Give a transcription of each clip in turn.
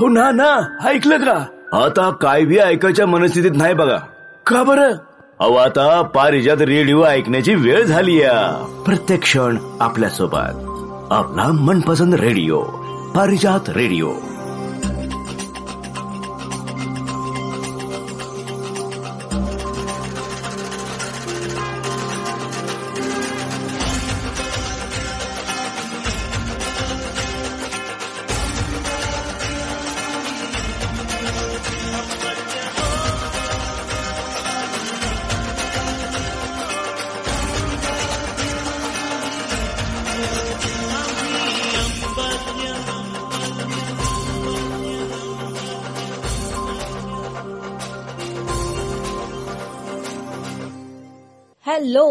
हो ना ना. ऐकलं का? आता काय बी ऐकायच्या मनस्थितीत नाही बघा. का बरं? अहो आता पारिजात रेडिओ ऐकण्याची वेळ झाली प्रत्येक क्षण आपल्यासोबत आपला मनपसंद रेडिओ. पारिजात रेडिओ.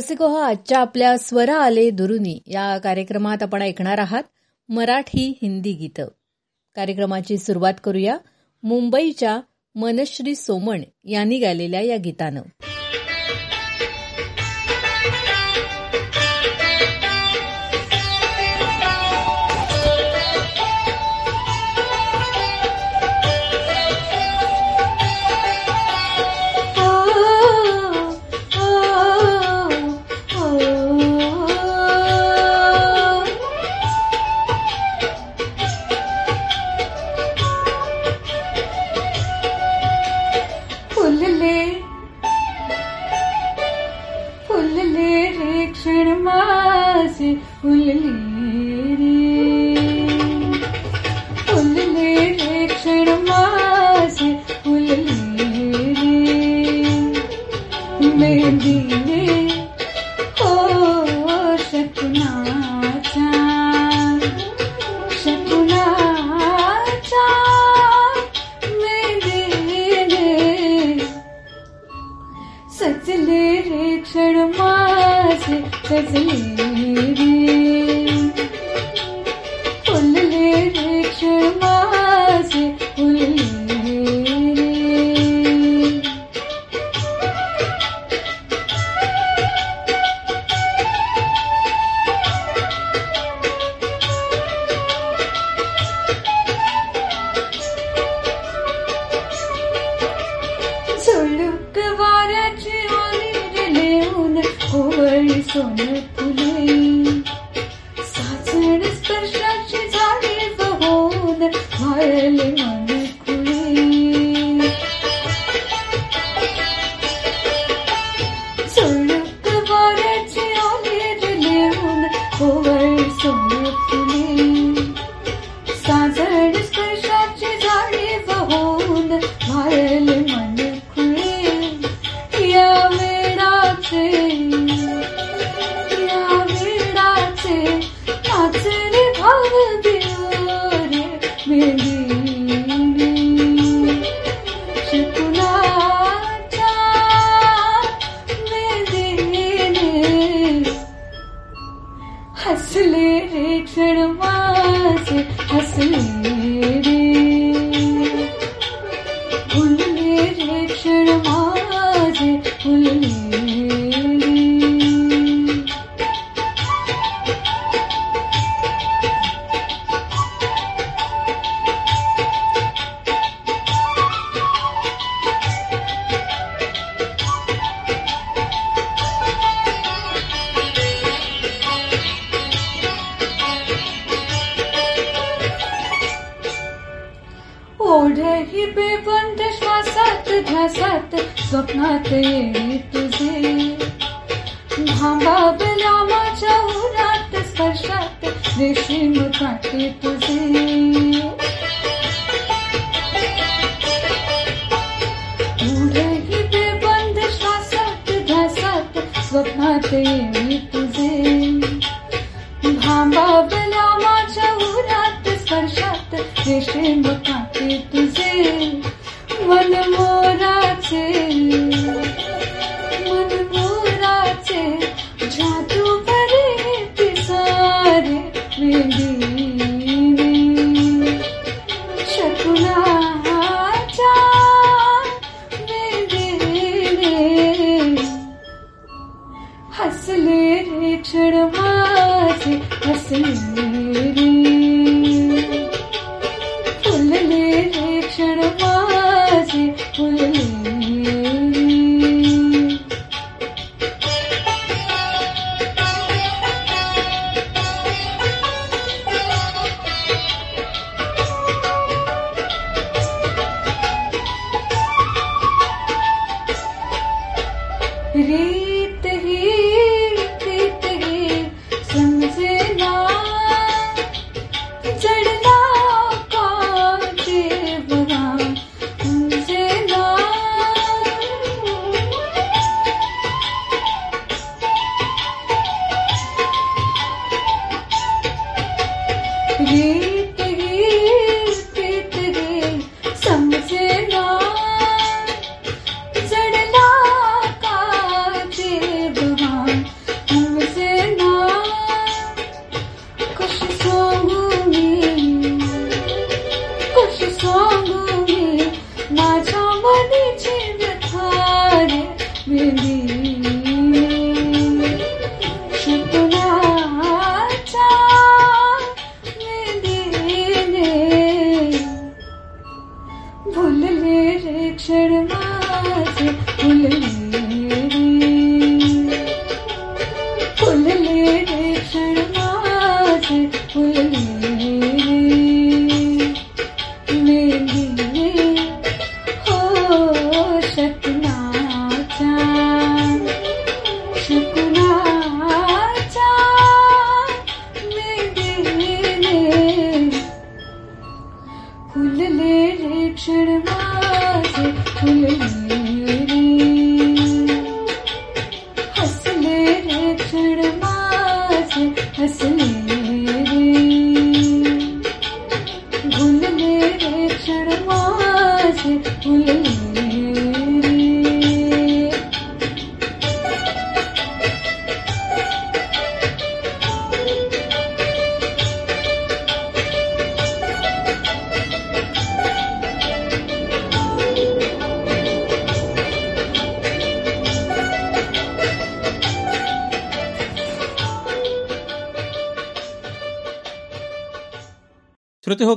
रसिको हो आजच्या आपल्या स्वर आले दुरुनी. या कार्यक्रमात आपण ऐकणार आहात मराठी हिंदी गीतं. कार्यक्रमाची सुरुवात करूया मुंबईच्या मनश्री सोमण यांनी गायलेल्या या गीतानं.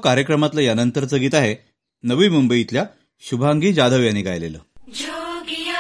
कार्यक्रमातलं यानंतरचं गीत आहे नवी मुंबईतल्या शुभांगी जाधव यांनी गायलेलं. जोगिया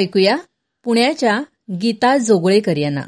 ऐकूया पुण्याच्या गीता जोगळेकर यांना.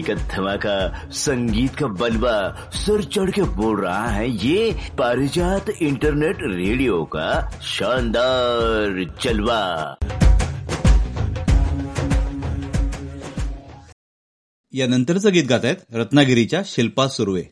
कॉमेडी का धमाका संगीत का बलवा सर चढ़ के बोल रहा है, ये पारिजात इंटरनेट रेडियो का शानदार जलवा। यानंतरचं गीत गातायत रत्नागिरीच्या शिल्पा सुर्वे.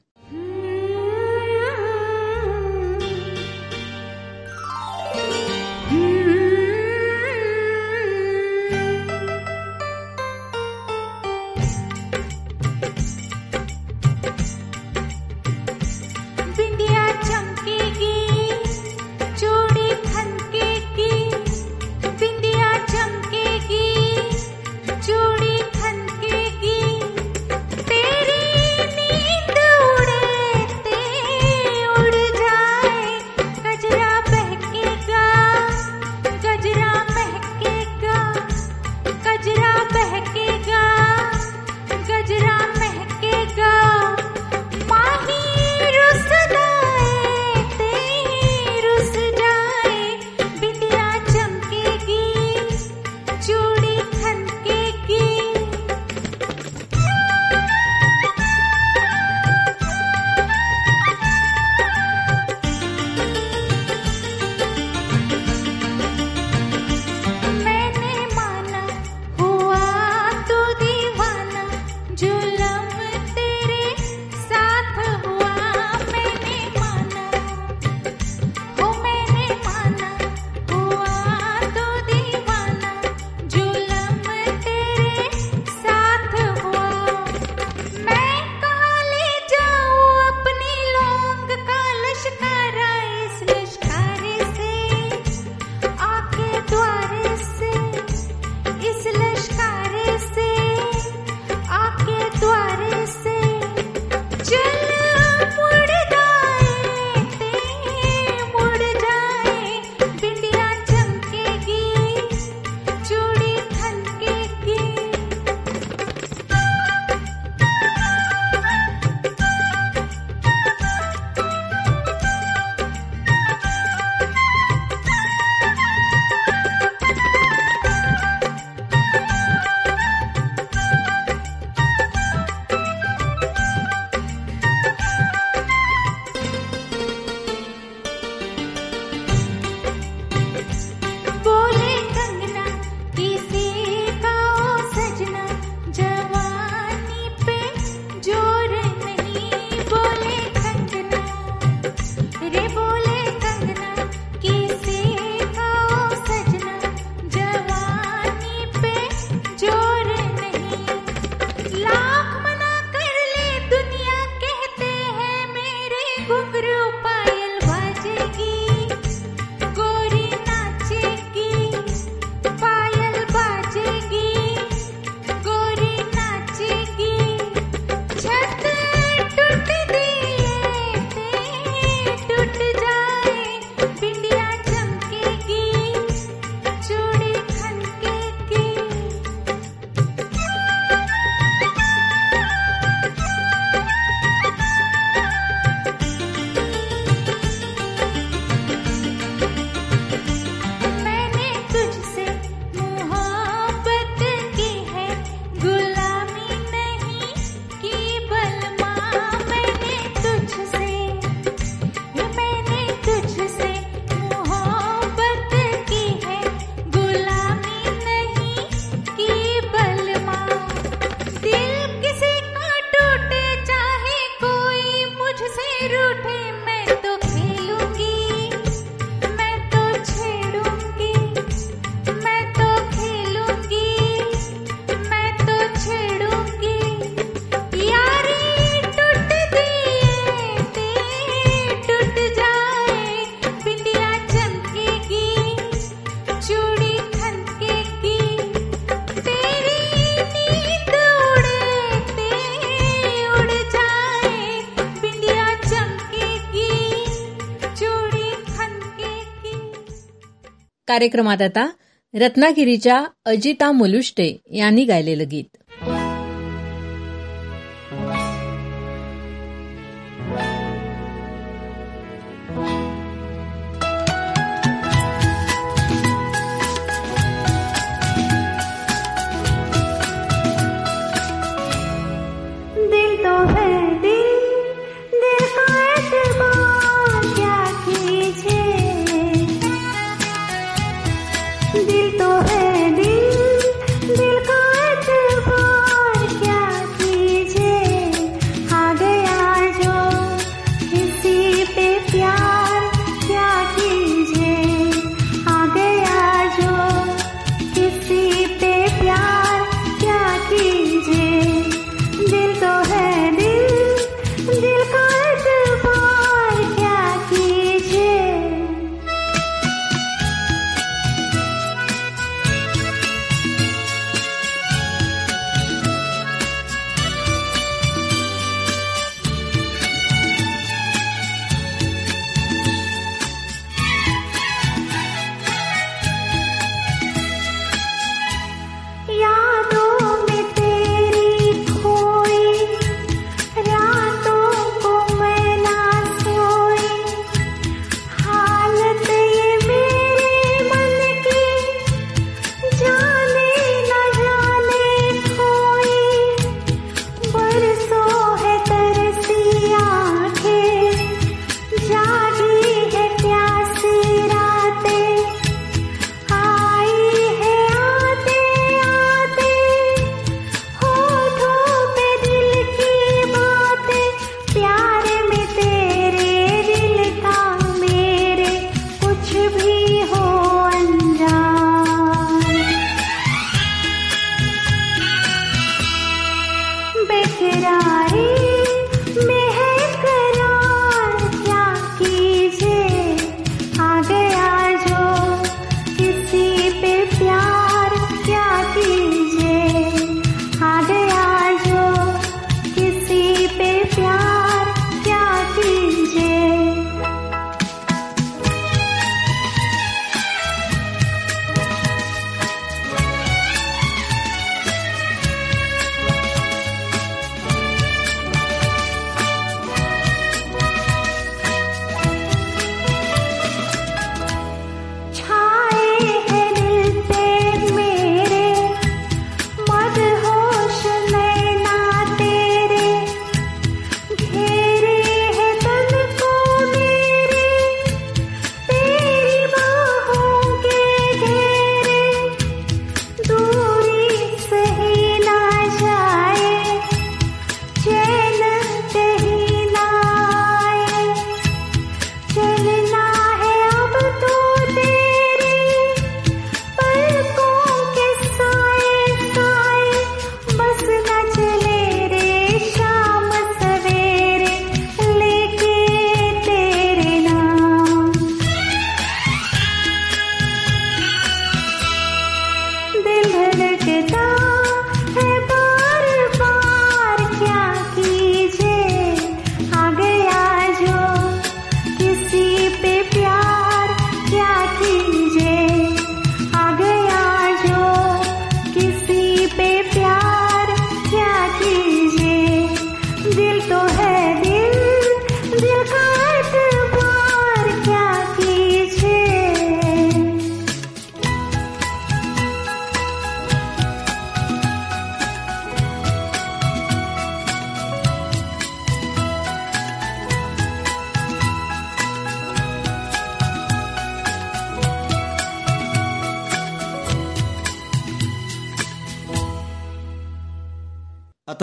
রে বল कार्यक्रमात आता रत्नागिरीच्या अजिता मुलुष्टे यांनी गायलेलं गीत.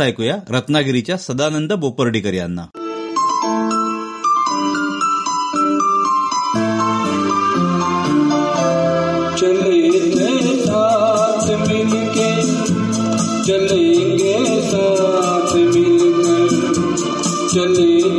ऐकूया रत्नागिरीच्या सदानंद बोपर्डीकर यांना. चलेंगे साथ मिलकर चलेंगे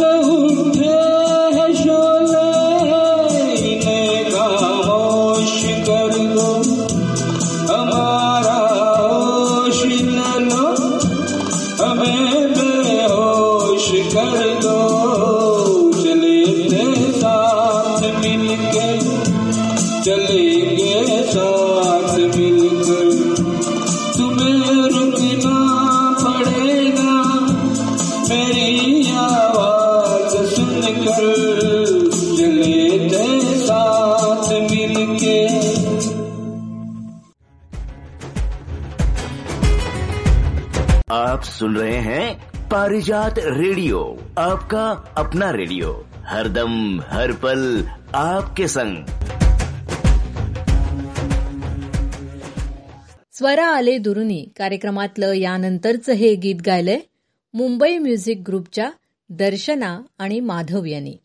बहु पारिजात रेडियो आपका अपना रेडियो हरदम हर पल आपके संग। स्वरा आले दुरुनी कार्यक्रमातलं यानंतरचं हे गीत गायलंय मुंबई म्युझिक ग्रुपच्या दर्शना आणि माधव यांनी.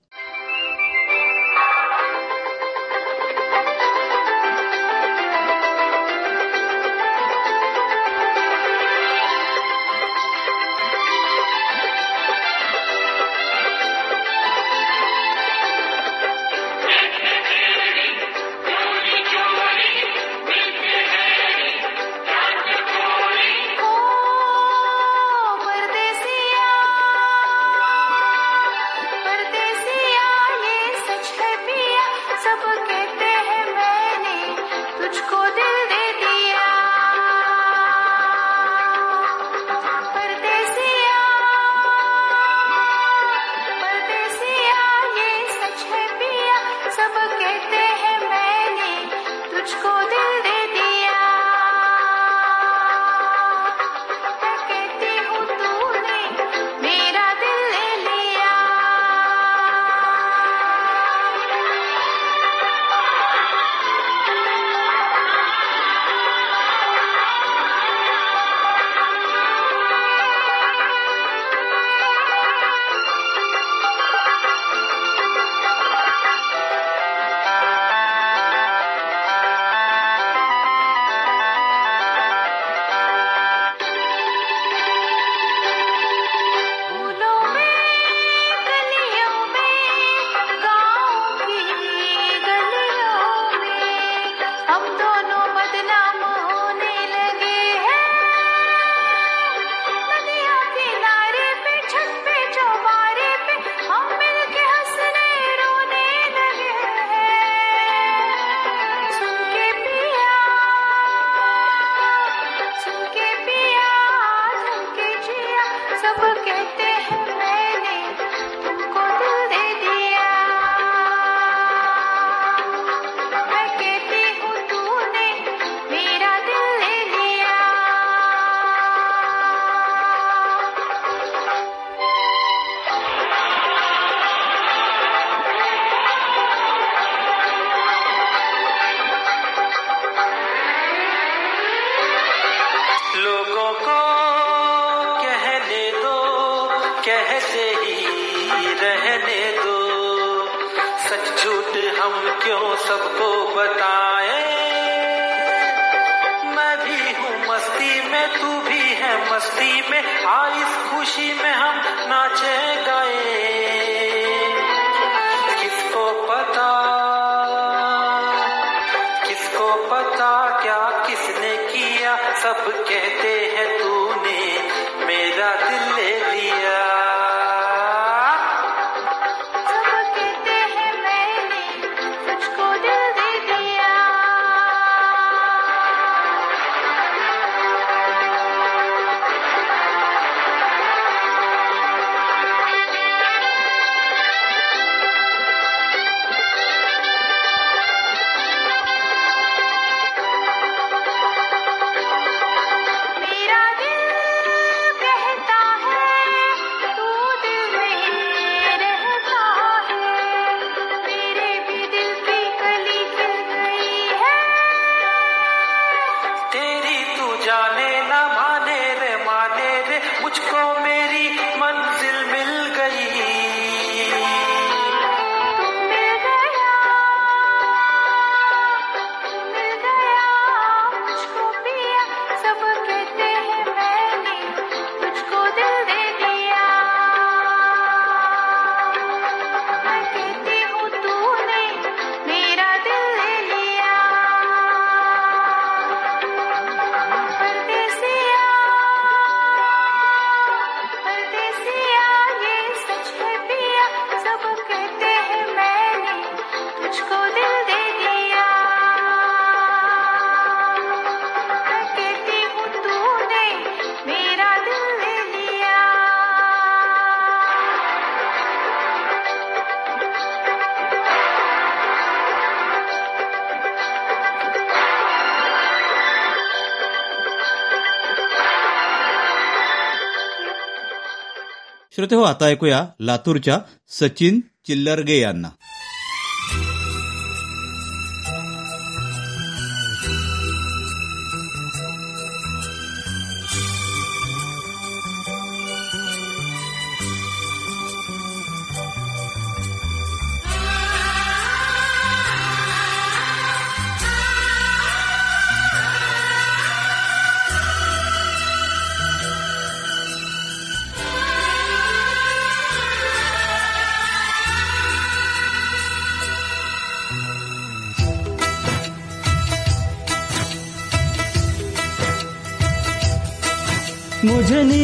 श्रोते हो आता ऐकूया लातूरच्या सचिन चिल्लरगे यांना.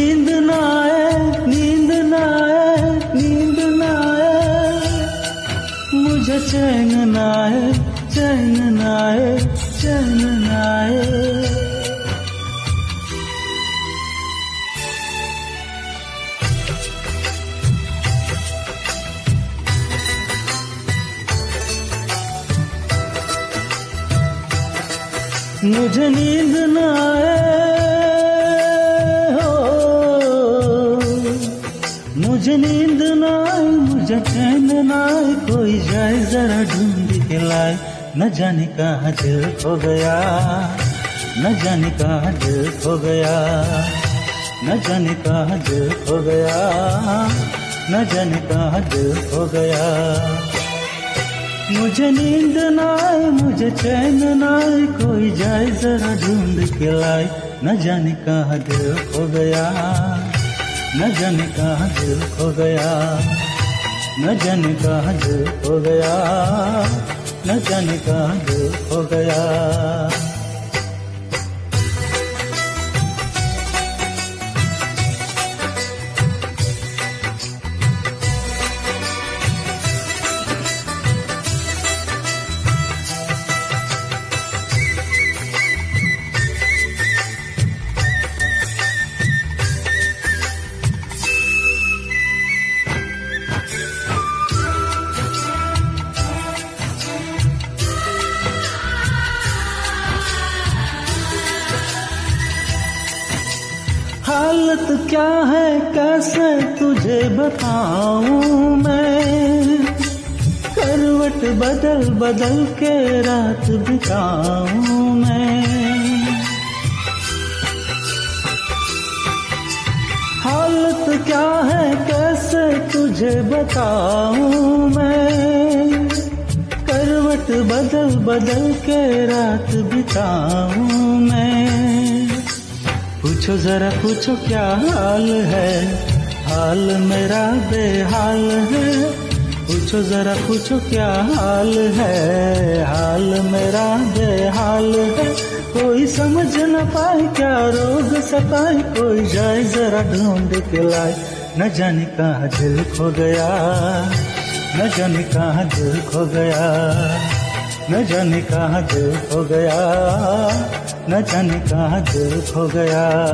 नींद ना आए, नींद ना आए, नींद ना आए। मुझे चैन ना आए, चैन ना आए, चैन ना आए। मुझे नींद न आए मुझे नींद न आए मुझे चैन न आए कोई जाए जरा ढूंढ के लाए। न जाने कहाँ दिल खो गया, न जाने कहाँ दिल खो गया, न जाने कहाँ दिल खो गया, न जाने कहाँ दिल खो गया। मुझे नींद ना आए मुझे चैन ना आए कोई जाए जरा ढूंढ के लाए। न जाने कहाँ दिल खो गया। न जाने कहाँ दिल खो गया। न जाने कहाँ दिल खो गया। न जाने कहाँ दिल खो गया। बताऊँ मैं। करवट बदल बदल के रात बिताऊं मैं। हालत क्या है, कैसे तुझे बताऊँ मैं? करवट बदल बदल के रात बिताऊं मैं। पूछो जरा, पूछो क्या हाल है? हाल मेरा बेहाल है। पूछो जरा, पूछो क्या हाल है? हाल मेरा बेहाल है। कोई समझ न पाए क्या रोग सताए। कोई जाए जरा ढूंढ के लाए। न जाने कहाँ दिल खो गया। न जाने कहाँ दिल खो गया। न जाने कहाँ दिल खो गया। न जाने कहाँ दिल खो गया।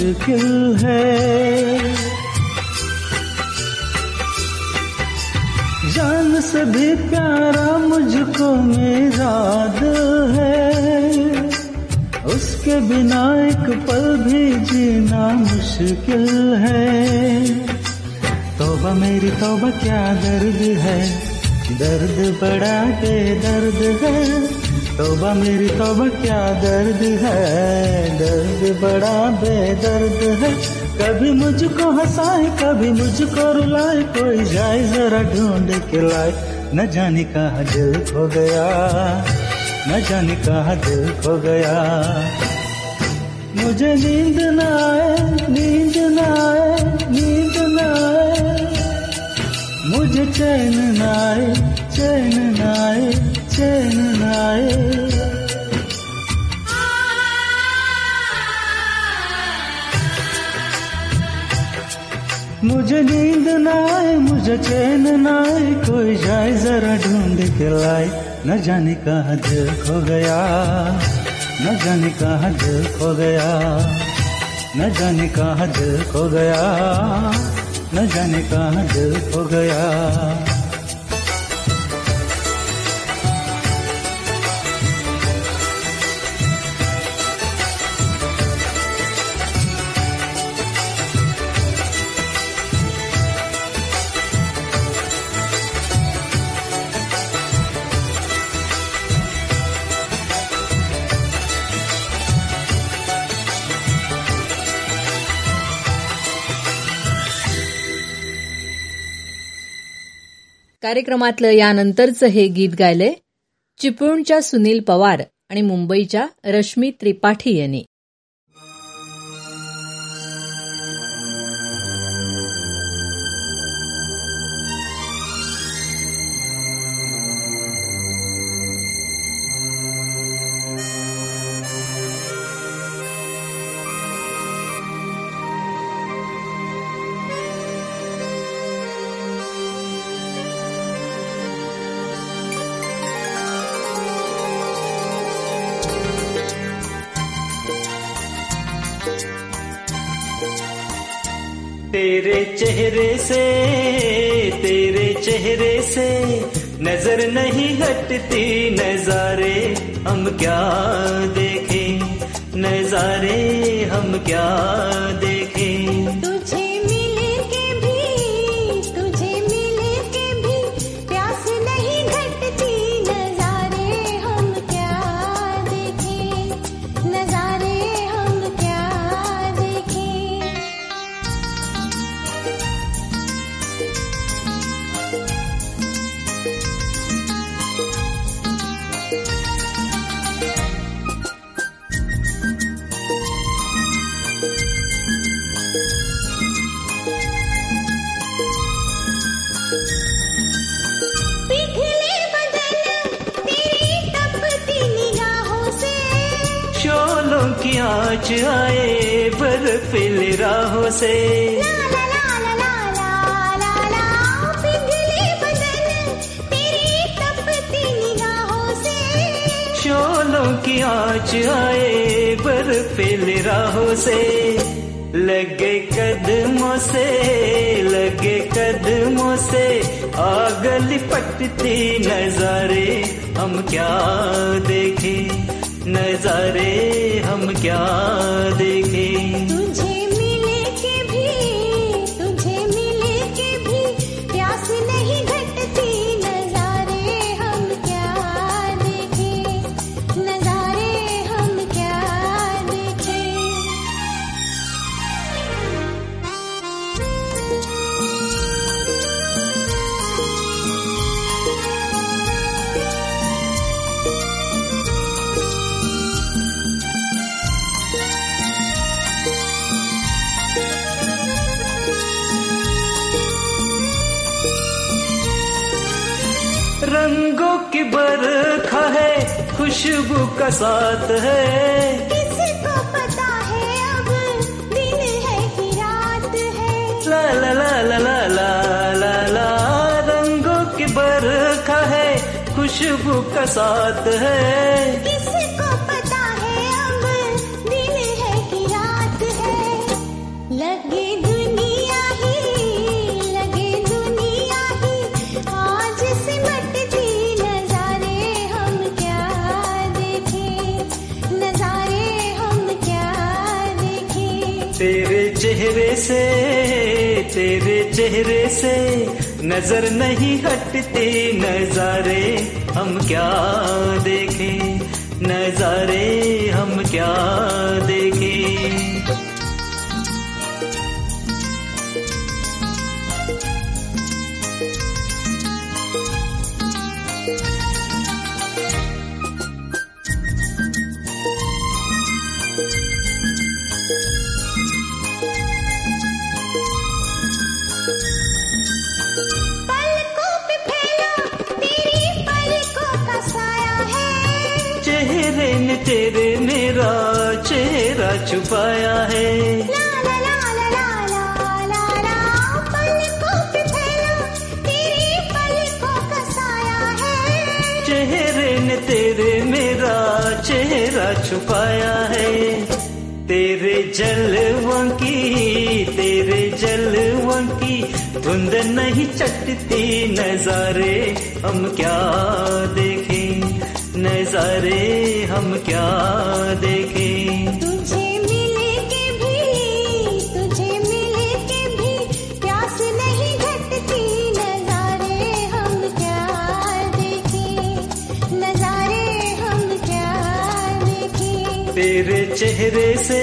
मुश्किल है। जान से भी प्यारा मुझको मेरा दिल है। उसके बिना एक पल भी जीना मुश्किल है। तौबा मेरी, तोबा क्या दर्द है? दर्द बड़ा बेदर्द है। तौबा मेरी तौबा, क्या दर्द है? दर्द बड़ा बेदर्द है। कभी मुझको हंसाए, कभी मुझको रुलाए, कोई जाए जरा ढूंढ के लाए। न जाने कहा दिल खो गया, न जाने कहा दिल खो गया। मुझे नींद न आए, नींद न आए, नींद न आए। मुझे चैन न आए, चैन न आए। चैन आए। मुझे नींद ना आए, मुझे चैन न आए, कोई जाए जरा ढूंढ के लाए। न जाने कहा दिल खो गया, न जाने कहा दिल खो गया, न जाने कहा दिल खो गया, न जाने कहा दिल खो गया। कार्यक्रमातलं यानंतरचं हे गीत गायलंय चिपळूणच्या सुनील पवार आणि मुंबईच्या रश्मी त्रिपाठी यांनी. चेहरे से, तेरे चेहरे से नज़र नहीं हटती नजारे, हम क्या देखें? नजारे हम क्या देखें चेहरे से, तेरे चेहरे से नज़र नहीं हटते नजारे, हम क्या देखें? नजारे हम क्या देखें? छुपाया है। चेहरे ने तेरे मेरा चेहरा छुपाया है। तेरे जलवों की तेरे जलवों की धुंध नहीं चटती नजारे हम क्या देखें नजारे हम क्या देखें। तेरे चेहरे से,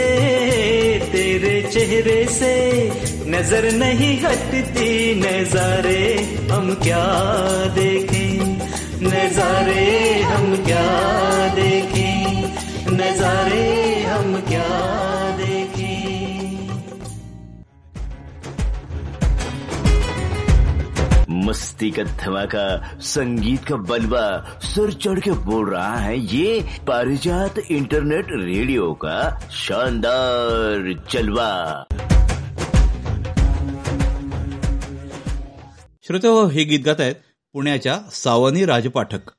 तेरे चेहरे से नज़र नहीं हटती नजारे, हम क्या देखें? नजारे हम क्या देखें? नजारे मस्ती का धमाका, संगीत का बलवा, सर चढ़ के बोल रहा है, ये पारिजात इंटरनेट रेडियो का शानदार जलवा। श्रोते हे गीत गात आहेत पुण्याच्या सावनी राजपाठक.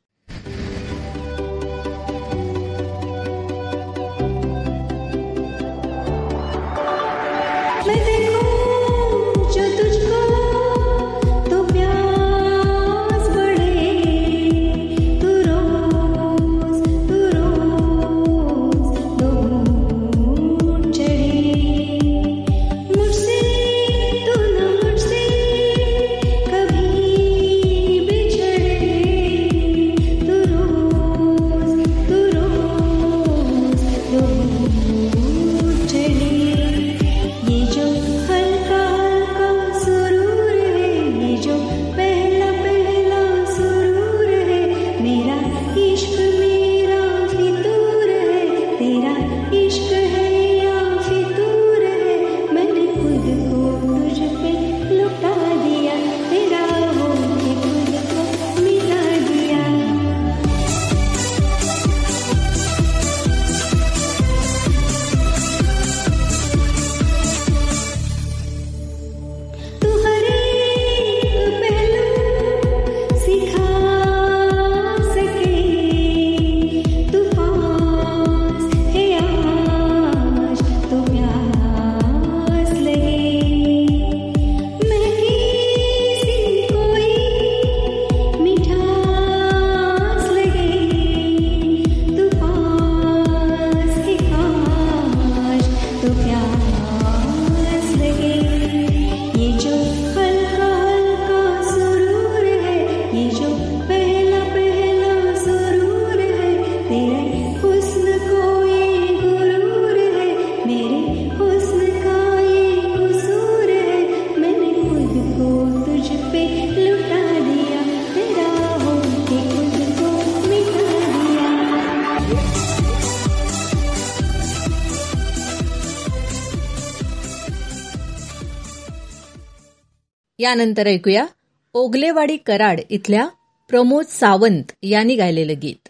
यानंतर ऐकूया ओगलेवाडी कराड इथल्या प्रमोद सावंत यांनी गायलेलं गीत.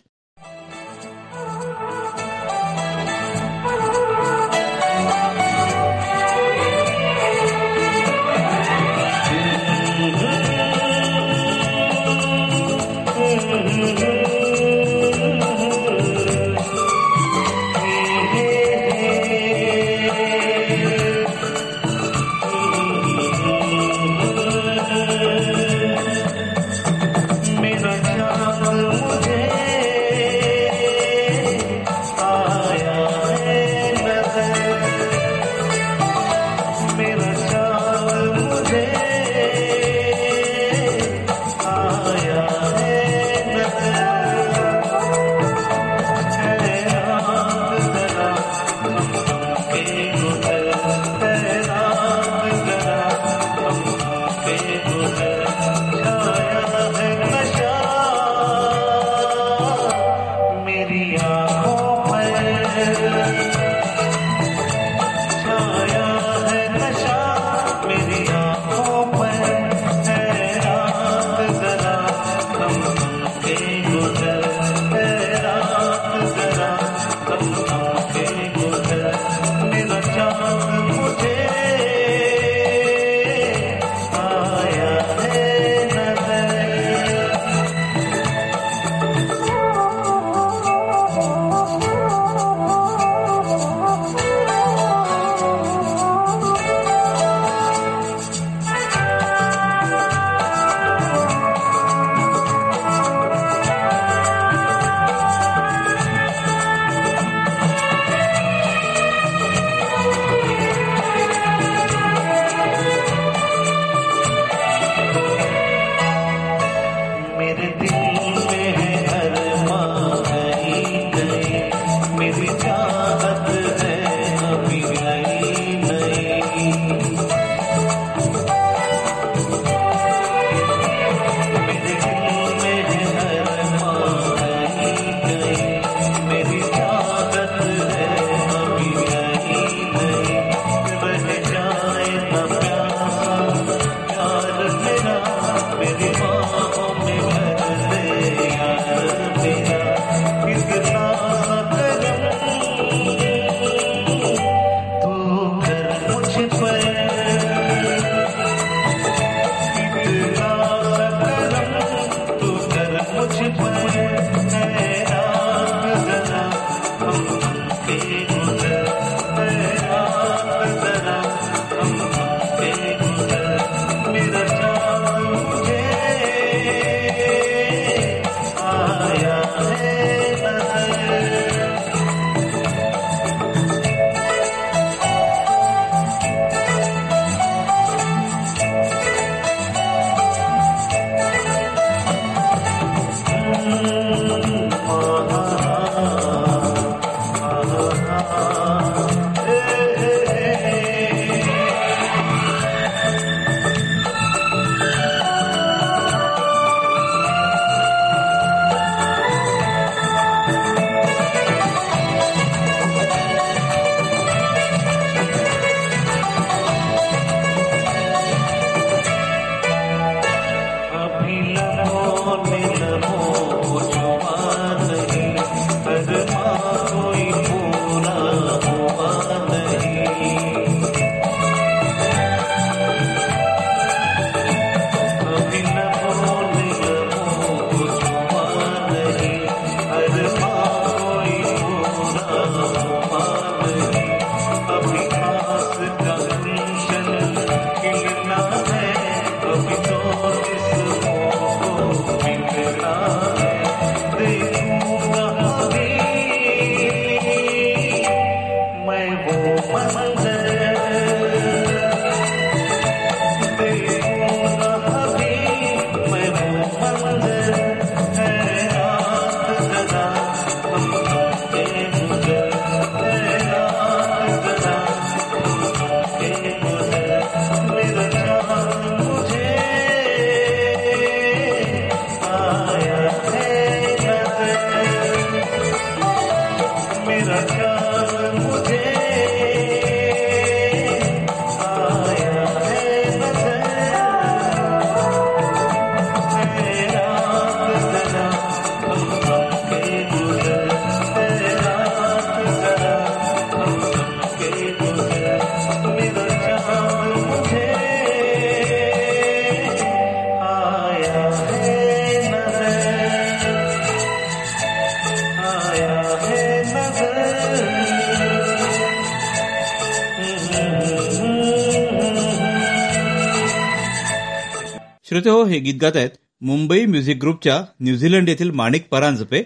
श्रोते हे गीत गात आहेत मुंबई म्युझिक ग्रुपच्या न्यूझीलंड येथील माणिक परांजपे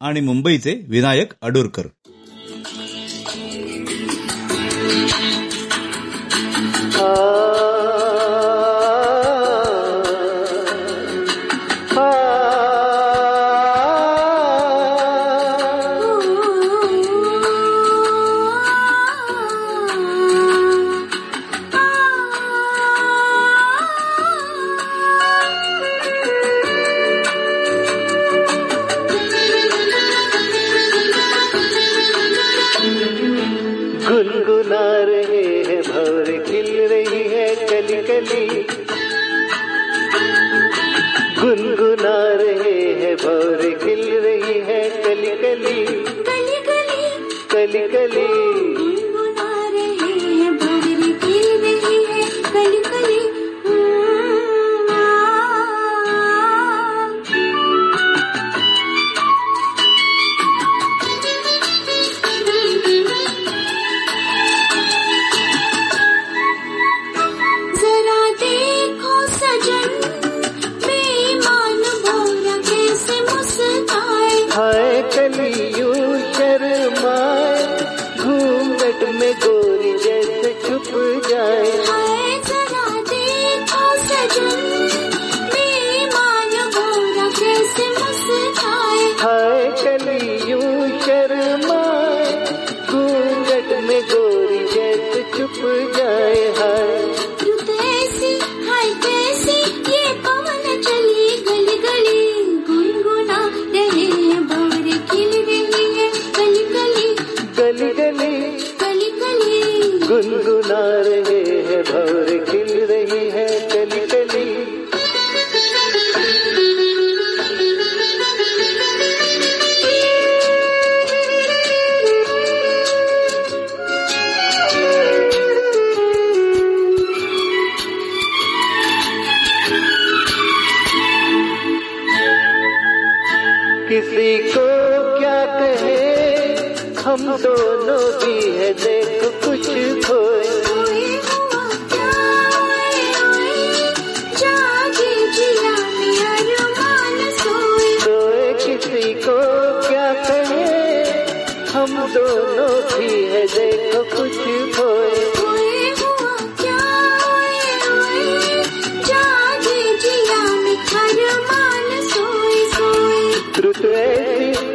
आणि मुंबईचे विनायक अडूरकर Oh.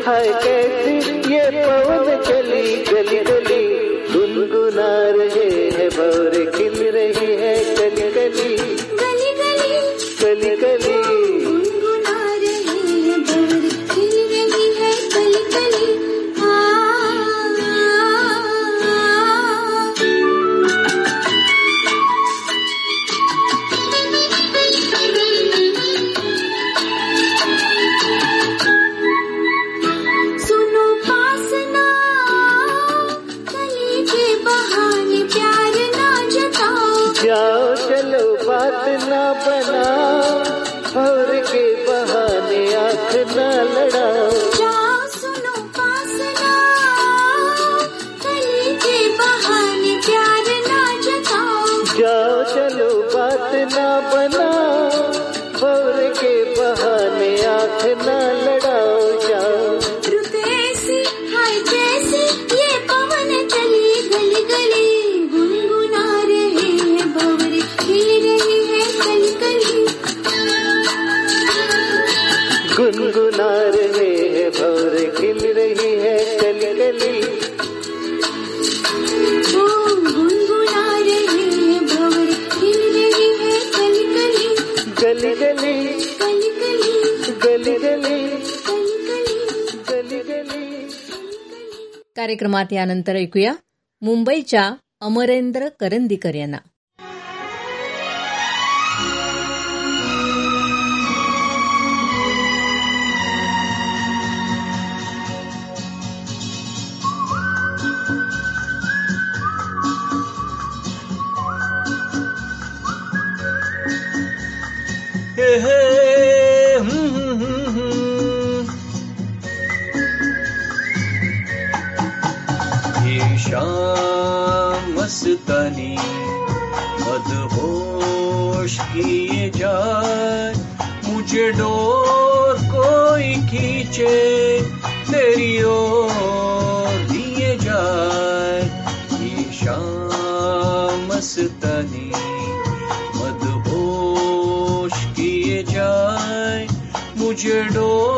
है कैसी ये पवन चली गली गली गुनगुना रहे है भौर खिल रही है। कार्यक्रमात यानंतर ऐकूया मुंबईच्या अमरेंद्र करंदीकर यांना hey, hey. शाम मस्तनी मदहोश किए जाए। मुझे डोर कोई खींचे तेरी ओर लिए जाए। ये शाम मस्तनी मदहोश किए जाए। मुझे डोर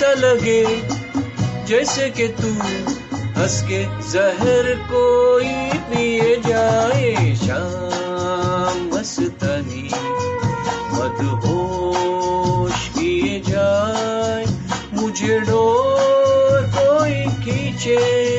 ऐसा लगे जैसे कि तू हंस के जहर कोई पिए जाए। शाम मस्तनी मदहोश किए जाए। मुझे डोर कोई खींचे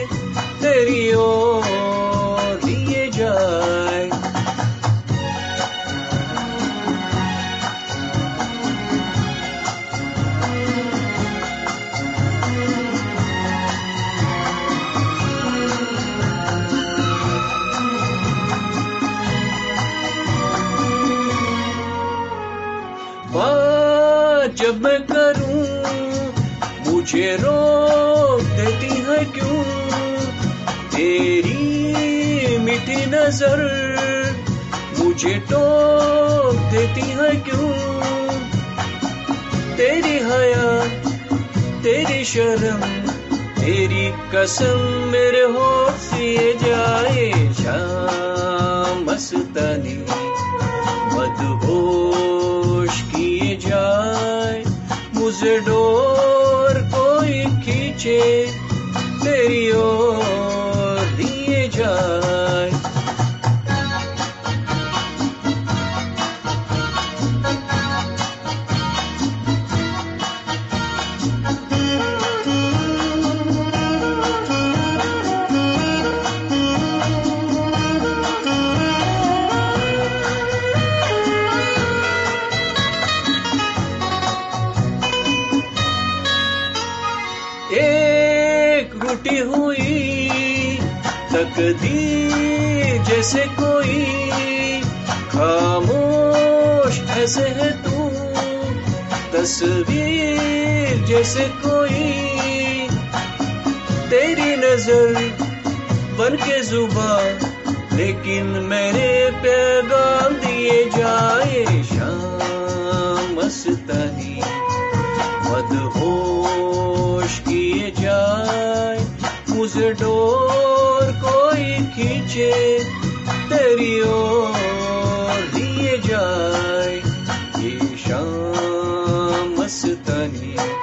नज़र। मुझे टोक देती है क्यों? तेरी हया, तेरी शर्म, तेरी कसम मेरे होठ सिए जाए शाम मस्तानी। ऐसे है तू। तस्वीर जैसे कोई। तेरी नज़र बन के जुबा लेकिन मैंने पैगाम दिए जाए शाम मस्तानी। मदहोश किए जाए, मुझे डोर कोई खींचे, तेरी ओर लिए जाए। मस्तानी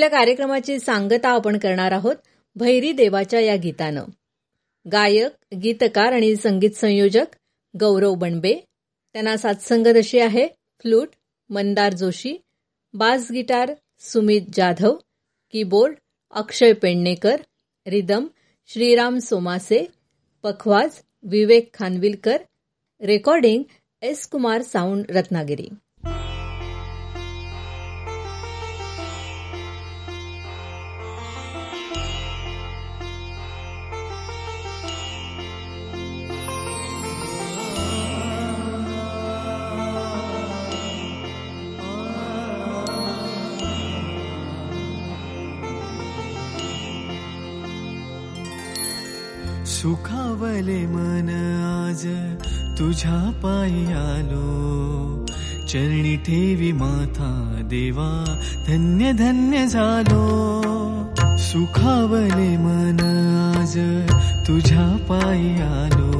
आपल्या कार्यक्रमाची सांगता आपण करणार आहोत भैरी देवाच्या या गीतानं. गायक गीतकार आणि संगीत संयोजक गौरव बणबे त्यांना साथसंगत अशी आहे flute Mandar Joshi bass guitar Sumit Jadhav keyboard Akshay Pednekar rhythm Shriram Somase pakhawaj Vivek Khanvilkar recording S Kumar sound Ratnagiri. सुखावले मन आज तुझ्या पायी आलो चरणी ठेवी माथा देवा, धन्य धन्य झालो। सुखावले मन आज तुझ्या पायी आलो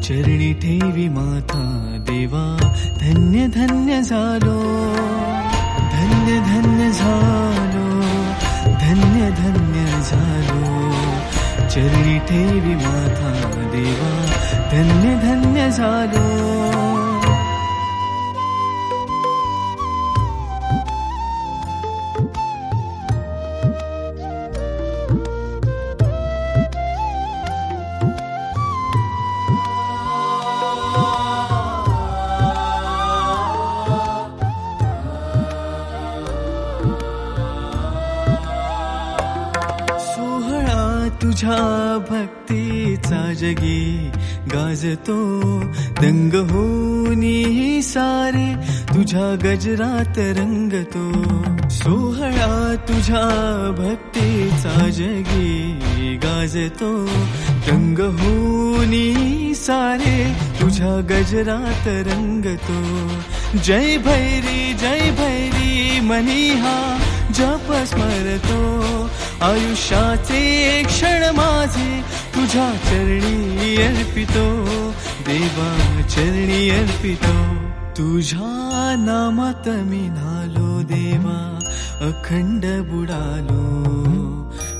चरणी ठेवी माता देवा, धन्य धन्य झालो। धन्य धन्य झालो। धन्य धन्य झालो। ठेवी माता देवा धन्य धन्य झालो भक्तीचा जगी गाजतो दंग होनी सारे तुझ्या गजरात रंगतो सोहळा तुझ्या भक्तीचा जगी गाजतो दंग होनी सारे तुझ्या गजरात रंगतो जय भैरी जय भैरी मनीहा, जप स्मरतो आयुष्याचे क्षण माझे तुझ्या चरणी अर्पितो देवा चरणी अर्पितो. तुझ्या नामात मी नालो देवा अखंड बुडालो.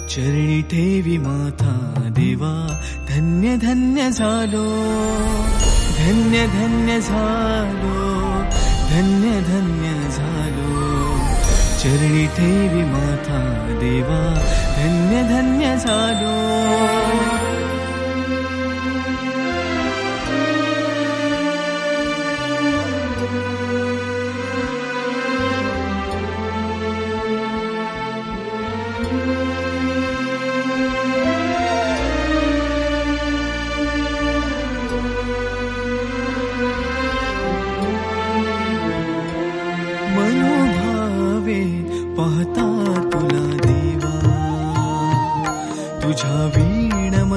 चरणी ठेवी माथा देवा धन्य धन्य झालो. धन्य धन्य झालो. धन्य धन्य झालो. चरणी ठेवी माथा देवा धन्य धन्य झालो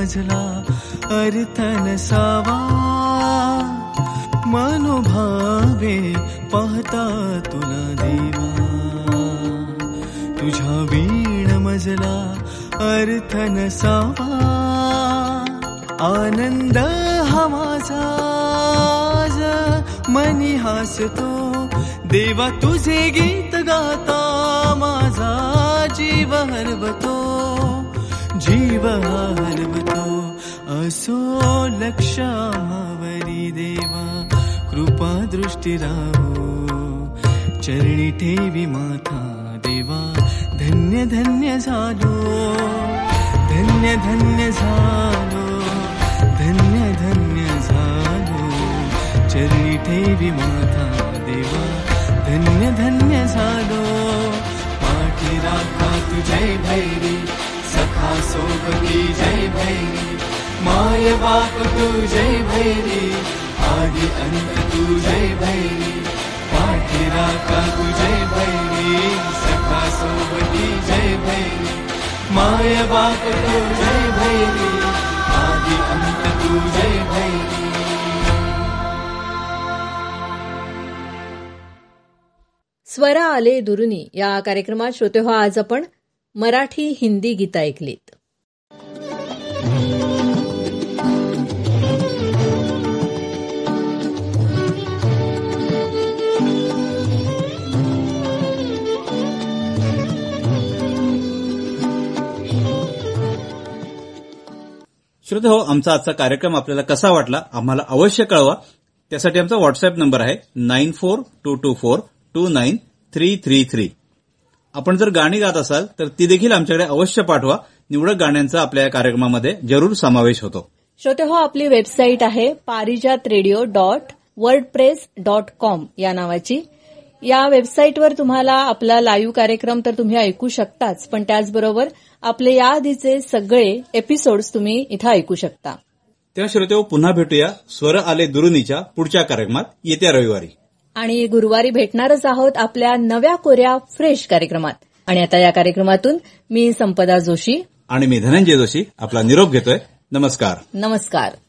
वीण मजला अर्थ नसावा मनोभावे पाहता तुला देवा। तुझ्या वीण मजला अर्थ नसावा आनंद आज मनी हासतो। देवा तुझे गीत गाता माझा जीव हरवतो। जीव हरवतो असो लक्ष आम्हावरी देवा, कृपा दृष्टी राहो। चरणी ठेवी माथा देवा, धन्य धन्य झालो। धन्य धन्य झालो। धन्य धन्य झालो। चरणी ठेवी माथा देवा, धन्य धन्य झालो। पाठी राखा तू जय भैरी, सखा सोबती जय भैरी। माय बाप तू जय भैरी आदि अंत तू जय भैरी पाठीरा का तू जय भैरी सखा सोबती जय भैरी माय बाप तू जय भैरी आदि अंत तू जय भैरी। स्वरा आले दुरुनी या कार्यक्रमात श्रोते हो आज आपण मराठी हिंदी गीतं ऐकलीत. श्रोते हो आमचा आजचा कार्यक्रम आपल्याला कसा वाटला आम्हाला अवश्य कळवा. त्यासाठी आमचा व्हॉट्सअप नंबर आहे nine four two two four two nine three three three आपण जर गाणी गात असाल तर ती देखील आमच्याकडे अवश्य पाठवा. निवडक गाण्यांचा आपल्या या कार्यक्रमामध्ये जरूर समावेश होतो. श्रोते हो आपली वेबसाईट आहे Parijat radio dot world press dot com या नावाची. या वेबसाईटवर तुम्हाला आपला लाईव्ह कार्यक्रम तर तुम्ही ऐकू शकताच पण त्याचबरोबर आपले याआधीचे सगळे एपिसोड्स तुम्ही इथं ऐकू शकता. तेव्हा श्रोते पुन्हा भेटूया. स्वर आले दुरुनीच्या पुढच्या कार्यक्रमात. येत्या रविवारी. आणि गुरुवारी भेटणारच आहोत आपल्या नव्या कोऱ्या फ्रेश कार्यक्रमात. आणि आता या कार्यक्रमातून मी संपदा जोशी. आणि मी धनंजय जोशी. आपला निरोप घेतोय. नमस्कार. नमस्कार.